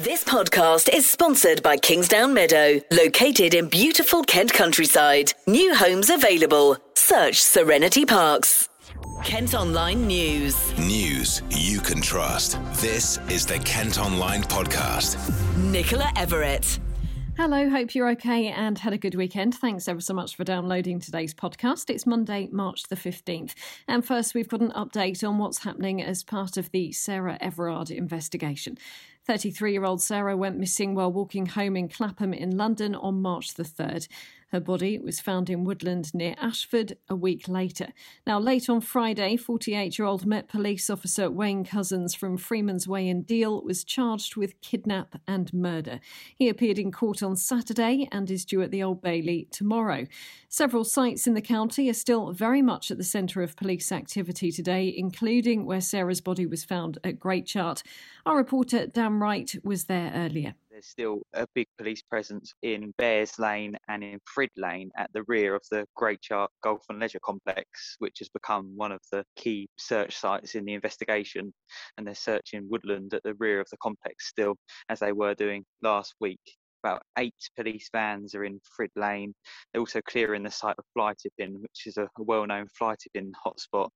This podcast is sponsored by Kingsdown Meadow, located in beautiful Kent countryside. New homes available. Search Serenity Parks. Kent Online News. News you can trust. This is the Kent Online Podcast. Nicola Everett. Hello, hope you're okay and had a good weekend. Thanks ever so much for downloading today's podcast. It's Monday, March the 15th. And first, we've got an update on what's happening as part of the Sarah Everard investigation. 33 year old Sarah went missing while walking home in Clapham in London on March the 3rd. Her body was found in woodland near Ashford a week later. Now, late on Friday, 48 year old Met Police officer Wayne Couzens from Freeman's Way in Deal was charged with kidnap and murder. He appeared in court on Saturday and is due at the Old Bailey tomorrow. Several sites in the county are still very much at the centre of police activity today, including where Sarah's body was found at Great Chart. Our reporter Dan Wright was there earlier there's still a big police presence in Bears Lane and in Frid Lane at the rear of the Great Chart Golf and Leisure Complex, which has become one of the key search sites in the investigation. And they're searching woodland at the rear of the complex still, as they were doing last week about eight police vans are in Frid Lane. They're also clearing the site of fly tipping, which is a, well known fly tipping hotspot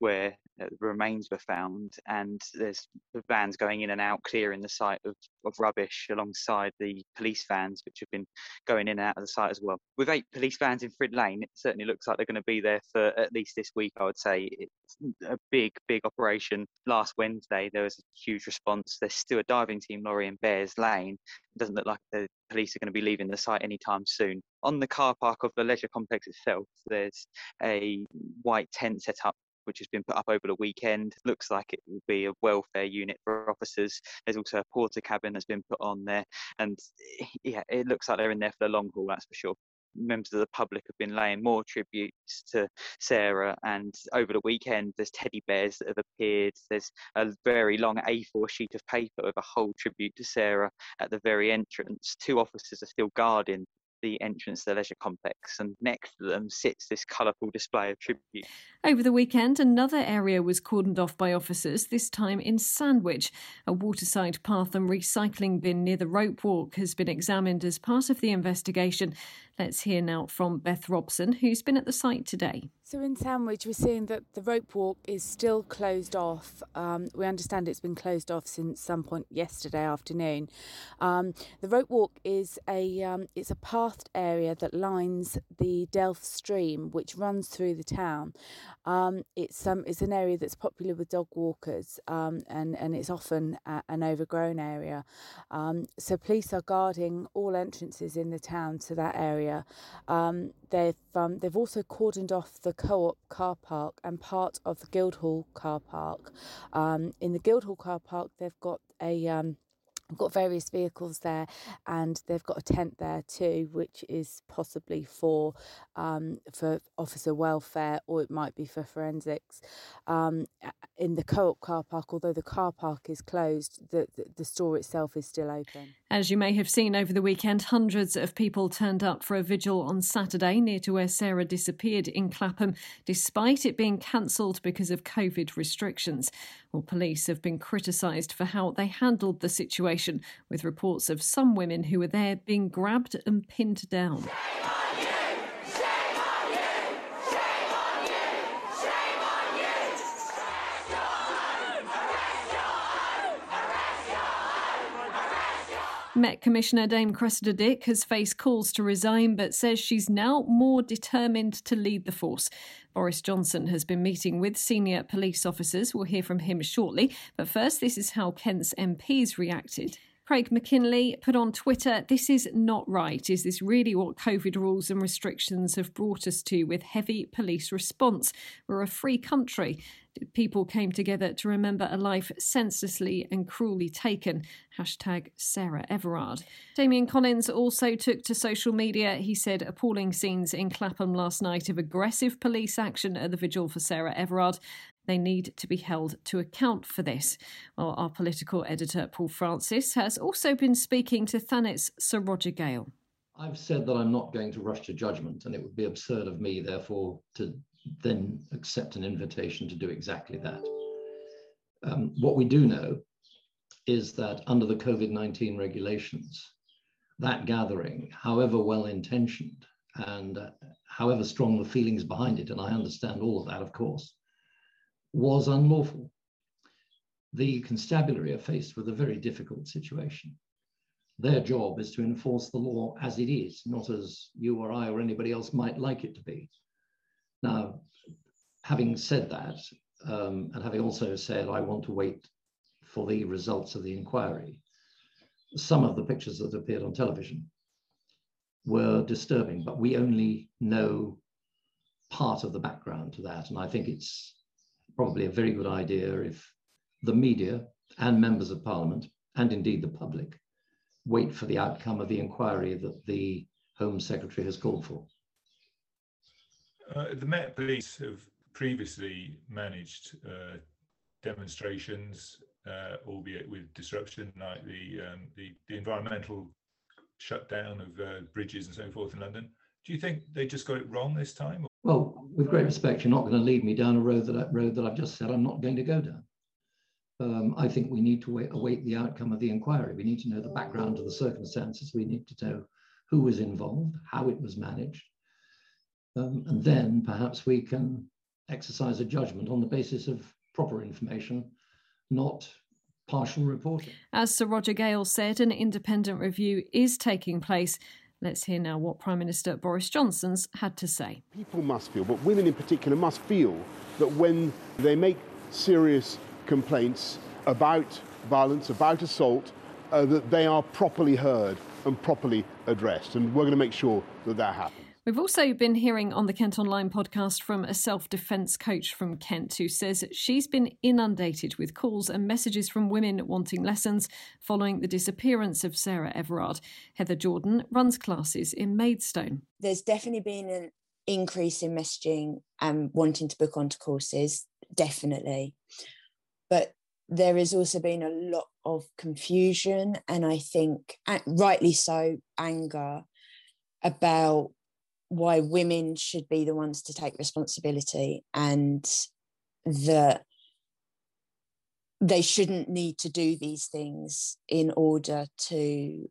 where uh, remains were found. And there's vans going in and out, clearing the site of, of rubbish alongside the police vans, which have been going in and out of the site as well. With eight police vans in Frid Lane, it certainly looks like they're going to be there for at least this week, I would say. It's a big, big operation. Last Wednesday, there was a huge response. There's still a diving team lorry in Bears Lane. It doesn't look like the police are going to be leaving the site anytime soon. On the car park of the leisure complex itself, there's a white tent set up which has been put up over the weekend. Looks like it will be a welfare unit for officers. There's also a Portakabin that's been put on there, and eh, yeah, it looks like they're in there for the long haul. That's for sure members of the public have been laying more tributes to Sarah. And over the weekend, there's teddy bears that have appeared. There's a very long A4 sheet of paper with a whole tribute to Sarah at the very entrance. Two officers are still guarding the entrance to the leisure complex, and next to them sits this colourful display of tribute. Over the weekend, another area was cordoned off by officers, this time in Sandwich. A waterside path and recycling bin near the rope walk has been examined as part of the investigation. Let's hear now from Beth Robson, who's been at the site today. So in Sandwich, we're seeing that the rope walk is still closed off. Um, we understand it's been closed off since some point yesterday afternoon. Um, the rope walk is a um, it's a pathed area that lines the Delf stream, which runs through the town. Um, it's um, it's an area that's popular with dog walkers, um, and and it's often a, an overgrown area. so police are guarding all entrances in the town to that area. Um, they've um, they've also cordoned off the co-op car park and part of the Guildhall car park. Um, in the Guildhall car park, they've got a um, We've got various vehicles there, and they've got a tent there too, which is possibly for um, for officer welfare, or it might be for forensics. Um, in the co-op car park, although the car park is closed, the, the, the store itself is still open. As you may have seen over the weekend, hundreds of people turned up for a vigil on Saturday near to where Sarah disappeared in Clapham, despite it being cancelled because of COVID restrictions. Well, police have been criticised for how they handled the situation, with reports of some women who were there being grabbed and pinned down. Met Commissioner Dame Cressida Dick has faced calls to resign, but says she's now more determined to lead the force. Boris Johnson has been meeting with senior police officers. We'll hear from him shortly. But first, this is how Kent's MPs reacted. Craig Mackinlay put on Twitter, This is not right. Is this really what COVID rules and restrictions have brought us to with heavy police response? We're a free country. People came together to remember a life senselessly and cruelly taken. Hashtag Sarah Everard. Damian Collins also took to social media. He said appalling scenes in Clapham last night of aggressive police action at the vigil for Sarah Everard they need to be held to account for this. Well, our political editor, Paul Francis, has also been speaking to Thanet's Sir Roger Gale. I've said that I'm not going to rush to judgment, and it would be absurd of me, therefore, to then accept an invitation to do exactly that. Um, what we do know is that under the COVID 19 regulations, that gathering, however well intentioned and uh, however strong the feelings behind it, and I understand all of that, of course, was unlawful. The constabulary are faced with a very difficult situation. Their job is to enforce the law as it is, not as you or I or anybody else might like it to be. Now, having said that, um, and having also said I want to wait for the results of the inquiry, some of the pictures that appeared on television were disturbing, but we only know part of the background to that. And I think it's probably a very good idea if the media and members of parliament, and indeed the public, wait for the outcome of the inquiry that the Home Secretary has called for. Uh, the Met Police have previously managed uh, demonstrations, uh, albeit with disruption, like the, um, the, the environmental shutdown of uh, bridges and so forth in London. Do you think they just got it wrong this time? Well, with great respect, you're not going to lead me down a road that I, road that I've just said I'm not going to go down. Um, I think we need to wait, await the outcome of the inquiry. We need to know the background to the circumstances. We need to know who was involved, how it was managed, um, and then perhaps we can exercise a judgment on the basis of proper information, not partial reporting. As Sir Roger Gale said, an independent review is taking place. Let's hear now what Prime Minister Boris Johnson's had to say. People must feel, but women in particular must feel that when they make serious complaints about violence, about assault, uh, that they are properly heard and properly addressed. And we're going to make sure that that happens. We've also been hearing on the Kent Online podcast from a self defence coach from Kent who says she's been inundated with calls and messages from women wanting lessons following the disappearance of Sarah Everard. Heather Jordan runs classes in Maidstone. There's definitely been an increase in messaging and wanting to book onto courses, definitely. But there has also been a lot of confusion and I think, rightly so, anger about why women should be the ones to take responsibility and that they shouldn't need to do these things in order to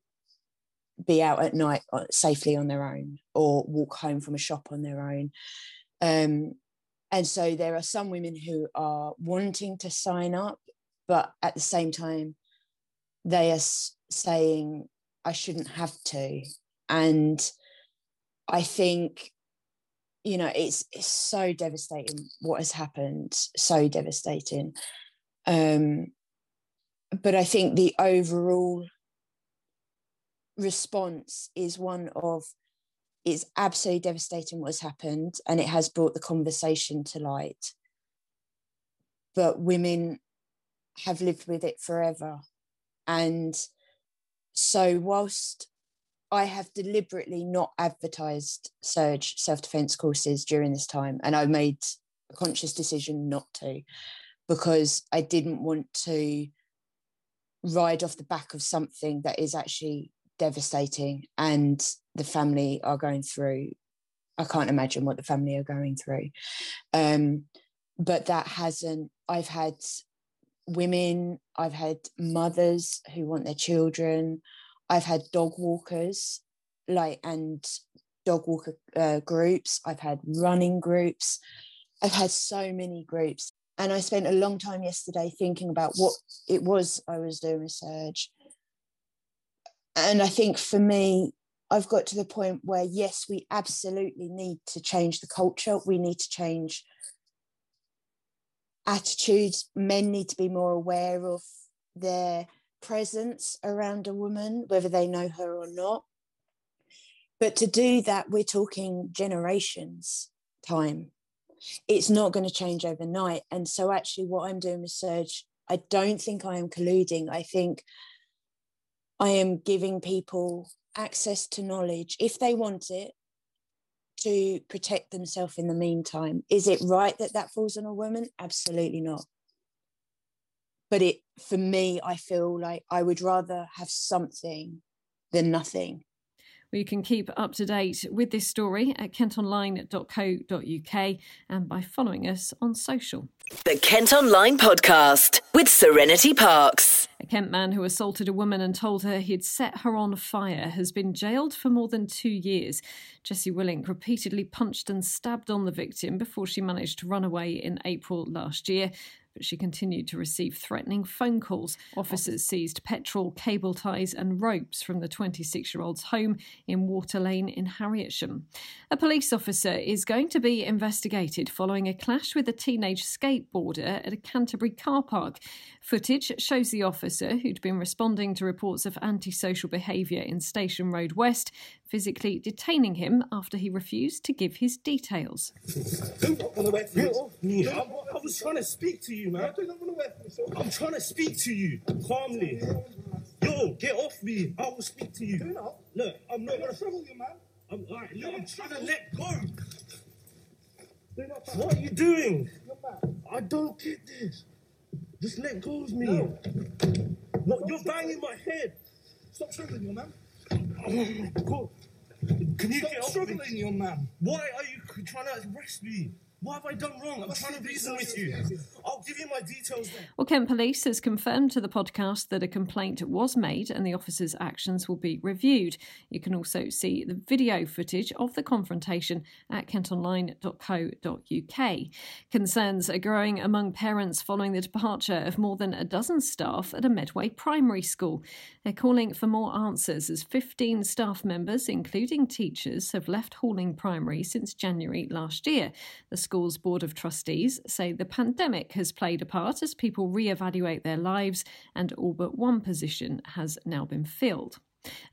be out at night uh, safely on their own or walk home from a shop on their own. Um, and so there are some women who are wanting to sign up, but at the same time, they are saying, I shouldn't have to. And I think, you know, it's it's so devastating what has happened, so devastating. Um, but I think the overall response is one of it's absolutely devastating what has happened and it has brought the conversation to light but women have lived with it forever and so whilst I have deliberately not advertised Surge self defense courses during this time, and I made a conscious decision not to because I didn't want to ride off the back of something that is actually devastating and the family are going through. I can't imagine what the family are going through. Um, but that hasn't, I've had women, I've had mothers who want their children, I've had dog walkers, like and dog walker uh, groups. I've had running groups. I've had so many groups, and I spent a long time yesterday thinking about what it was I was doing research. And I think for me, I've got to the point where yes, we absolutely need to change the culture. We need to change attitudes. Men need to be more aware of their presence around a woman, whether they know her or not. But to do that, we're talking generations time. It's not going to change overnight. And so, actually, what I'm doing research, I don't think I am colluding. I think I am giving people access to knowledge if they want it to protect themselves in the meantime. Is it right that that falls on a woman? Absolutely not but it for me i feel like i would rather have something than nothing Well, you can keep up to date with this story at kentonline.co.uk and by following us on social. The Kent Online Podcast with Serenity Parks. A Kent man who assaulted a woman and told her he'd set her on fire has been jailed for more than two years. Jesse Willink repeatedly punched and stabbed on the victim before she managed to run away in April last year but she continued to receive threatening phone calls. Officers seized petrol, cable ties, and ropes from the 26 year old's home in Water Lane in Harrietsham. A police officer is going to be investigated following a clash with a teenage skateboarder at a Canterbury car park. Footage shows the officer, who'd been responding to reports of antisocial behaviour in Station Road West, physically detaining him after he refused to give his details. I was trying to speak to you, man. I don't want the weapons. I'm trying to speak to you calmly. Yo, get off me. I will speak to you. Look, I'm not gonna trouble you, man. I'm, all right, look, I'm trying to let go. What are you doing? I don't get this. Just let go of me. No. you're banging my head. Stop struggling, your man. Oh. Can you Stop get off struggling, me? your man. Why are you trying to arrest me? What have I done wrong? I'm trying to reason with you. I'll give you my details then. Well, Kent Police has confirmed to the podcast that a complaint was made and the officer's actions will be reviewed. You can also see the video footage of the confrontation at kentonline.co.uk. Concerns are growing among parents following the departure of more than a dozen staff at a Medway primary school. They're calling for more answers as 15 staff members, including teachers, have left Halling Primary since January last year. The school's Board of Trustees say the pandemic has played a part as people re-evaluate their lives, and all but one position has now been filled.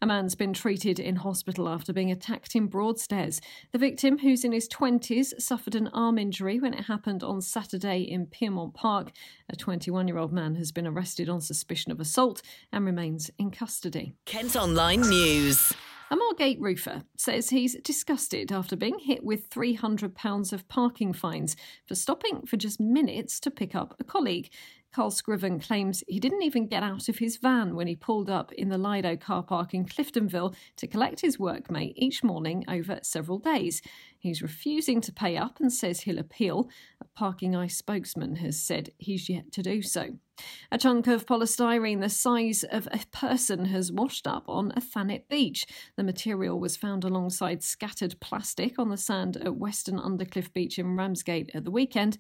A man's been treated in hospital after being attacked in Broadstairs. The victim, who's in his 20s, suffered an arm injury when it happened on Saturday in Pierremont Park. A 21 year old man has been arrested on suspicion of assault and remains in custody. Kent Online News. A Margate roofer says he's disgusted after being hit with £300 of parking fines for stopping for just minutes to pick up a colleague. Carl Scriven claims he didn't even get out of his van when he pulled up in the Lido car park in Cliftonville to collect his workmate each morning over several days. He's refusing to pay up and says he'll appeal. ParkingEye spokesman has said he's yet to do so. A chunk of polystyrene the size of a person has washed up on a Thanet beach. The material was found alongside scattered plastic on the sand at Western Undercliff Beach in Ramsgate at the weekend.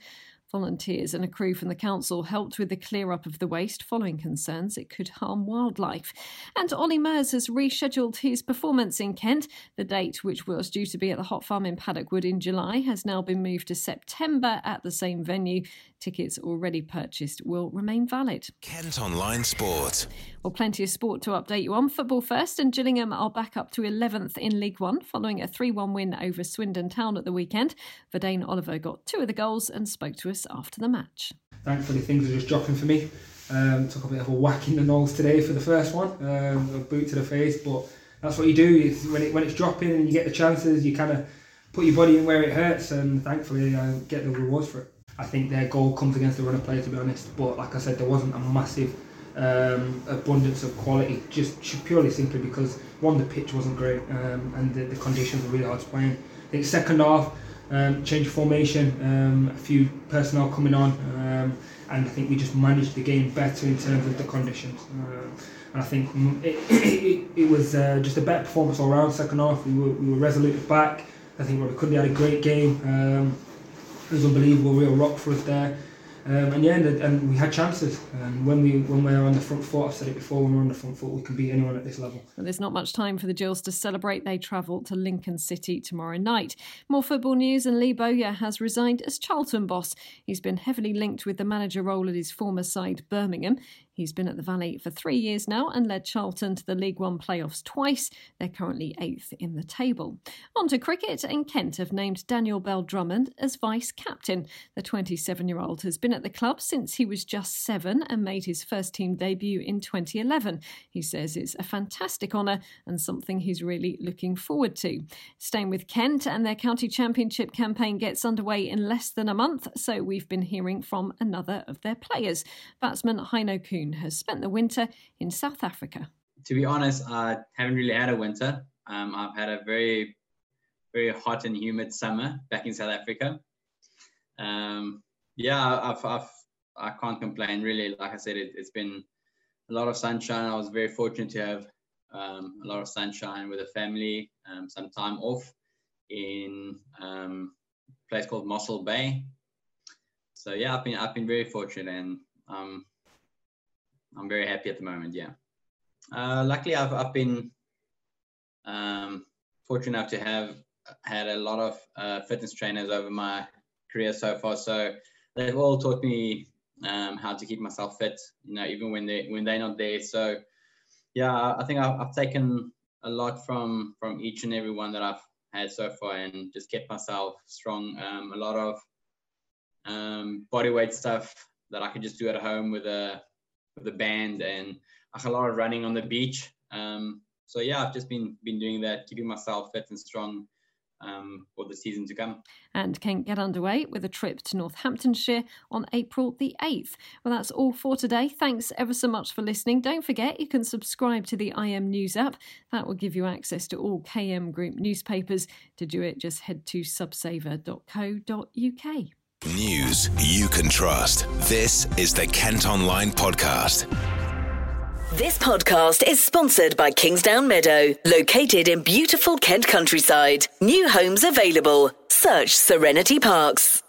Volunteers and a crew from the council helped with the clear up of the waste following concerns it could harm wildlife. And Olly Murs has rescheduled his performance in Kent. The date, which was due to be at the Hop Farm in Paddock Wood in July, has now been moved to September at the same venue. Tickets already purchased will remain valid. Kent Online Sport. Well, plenty of sport to update you on. Football first, and Gillingham are back up to 11th in League One following a 3 1 win over Swindon Town at the weekend. Vadaine Oliver got two of the goals and spoke to us after the match. Thankfully, things are just dropping for me. Um, took a bit of a whack in the nose today for the first one, um, a boot to the face, but that's what you do. When, it, when it's dropping and you get the chances, you kind of put your body in where it hurts, and thankfully, I get the rewards for it. I think their goal comes against the runner player, to be honest. But like I said, there wasn't a massive um, abundance of quality, just purely simply because one, the pitch wasn't great um, and the, the, conditions were really hard to play in. I think second half, um, change of formation, um, a few personnel coming on, um, and I think we just managed the game better in terms of the conditions. Uh, and I think it, it, it was uh, just a better performance all round. Second half, we were, we were resolute back. I think Robbie Cudley had a great game. Um, it was unbelievable, real rock for us there. Um, and yeah, and, and, we had chances. And when we when we're on the front foot, I've said it before, when we're on the front foot, we can beat anyone at this level. There's not much time for the Gills to celebrate. They travel to Lincoln City tomorrow night. More football news, and Lee Bowyer has resigned as Charlton boss. He's been heavily linked with the manager role at his former side, Birmingham. He's been at the Valley for three years now and led Charlton to the League One playoffs twice. They're currently eighth in the table. On to cricket, and Kent have named Daniel Bell Drummond as vice captain. The 27 year old has been at the club since he was just seven and made his first team debut in 2011. He says it's a fantastic honour and something he's really looking forward to. Staying with Kent, and their county championship campaign gets underway in less than a month, so we've been hearing from another of their players. Batsman Heino Kuhn has spent the winter in South Africa. To be honest, I haven't really had a winter. Um, I've had a very, very hot and humid summer back in South Africa. Um, yeah, I've, I've, I can't complain really. Like I said, it, has been a lot of sunshine. I was very fortunate to have um, a lot of sunshine with the family, um, some time off in um, a place called Mossel Bay. So yeah, I've been I've been very fortunate and um, I'm very happy at the moment. Yeah. Uh, luckily, I've I've been um, fortunate enough to have had a lot of uh, fitness trainers over my career so far. So they've all taught me um, how to keep myself fit. You know, even when they when they're not there. So yeah, I think I've, I've taken a lot from from each and every one that I've had so far, and just kept myself strong. Um, a lot of um, body weight stuff that I could just do at home with a a band, and a lot of running on the beach. Um, so yeah, I've just been been doing that, keeping myself fit and strong um, for the season to come. And Kent get underway with a trip to Northamptonshire on April the 8th. Well, that's all for today. Thanks ever so much for listening. Don't forget, you can subscribe to the IM News app. That will give you access to all KM Group newspapers. To do it, just head to subsaver.co.uk. News you can trust. This is the Kent Online Podcast. This podcast is sponsored by Kingsdown Meadow, located in beautiful Kent countryside. New homes available. Search Serenity Parks.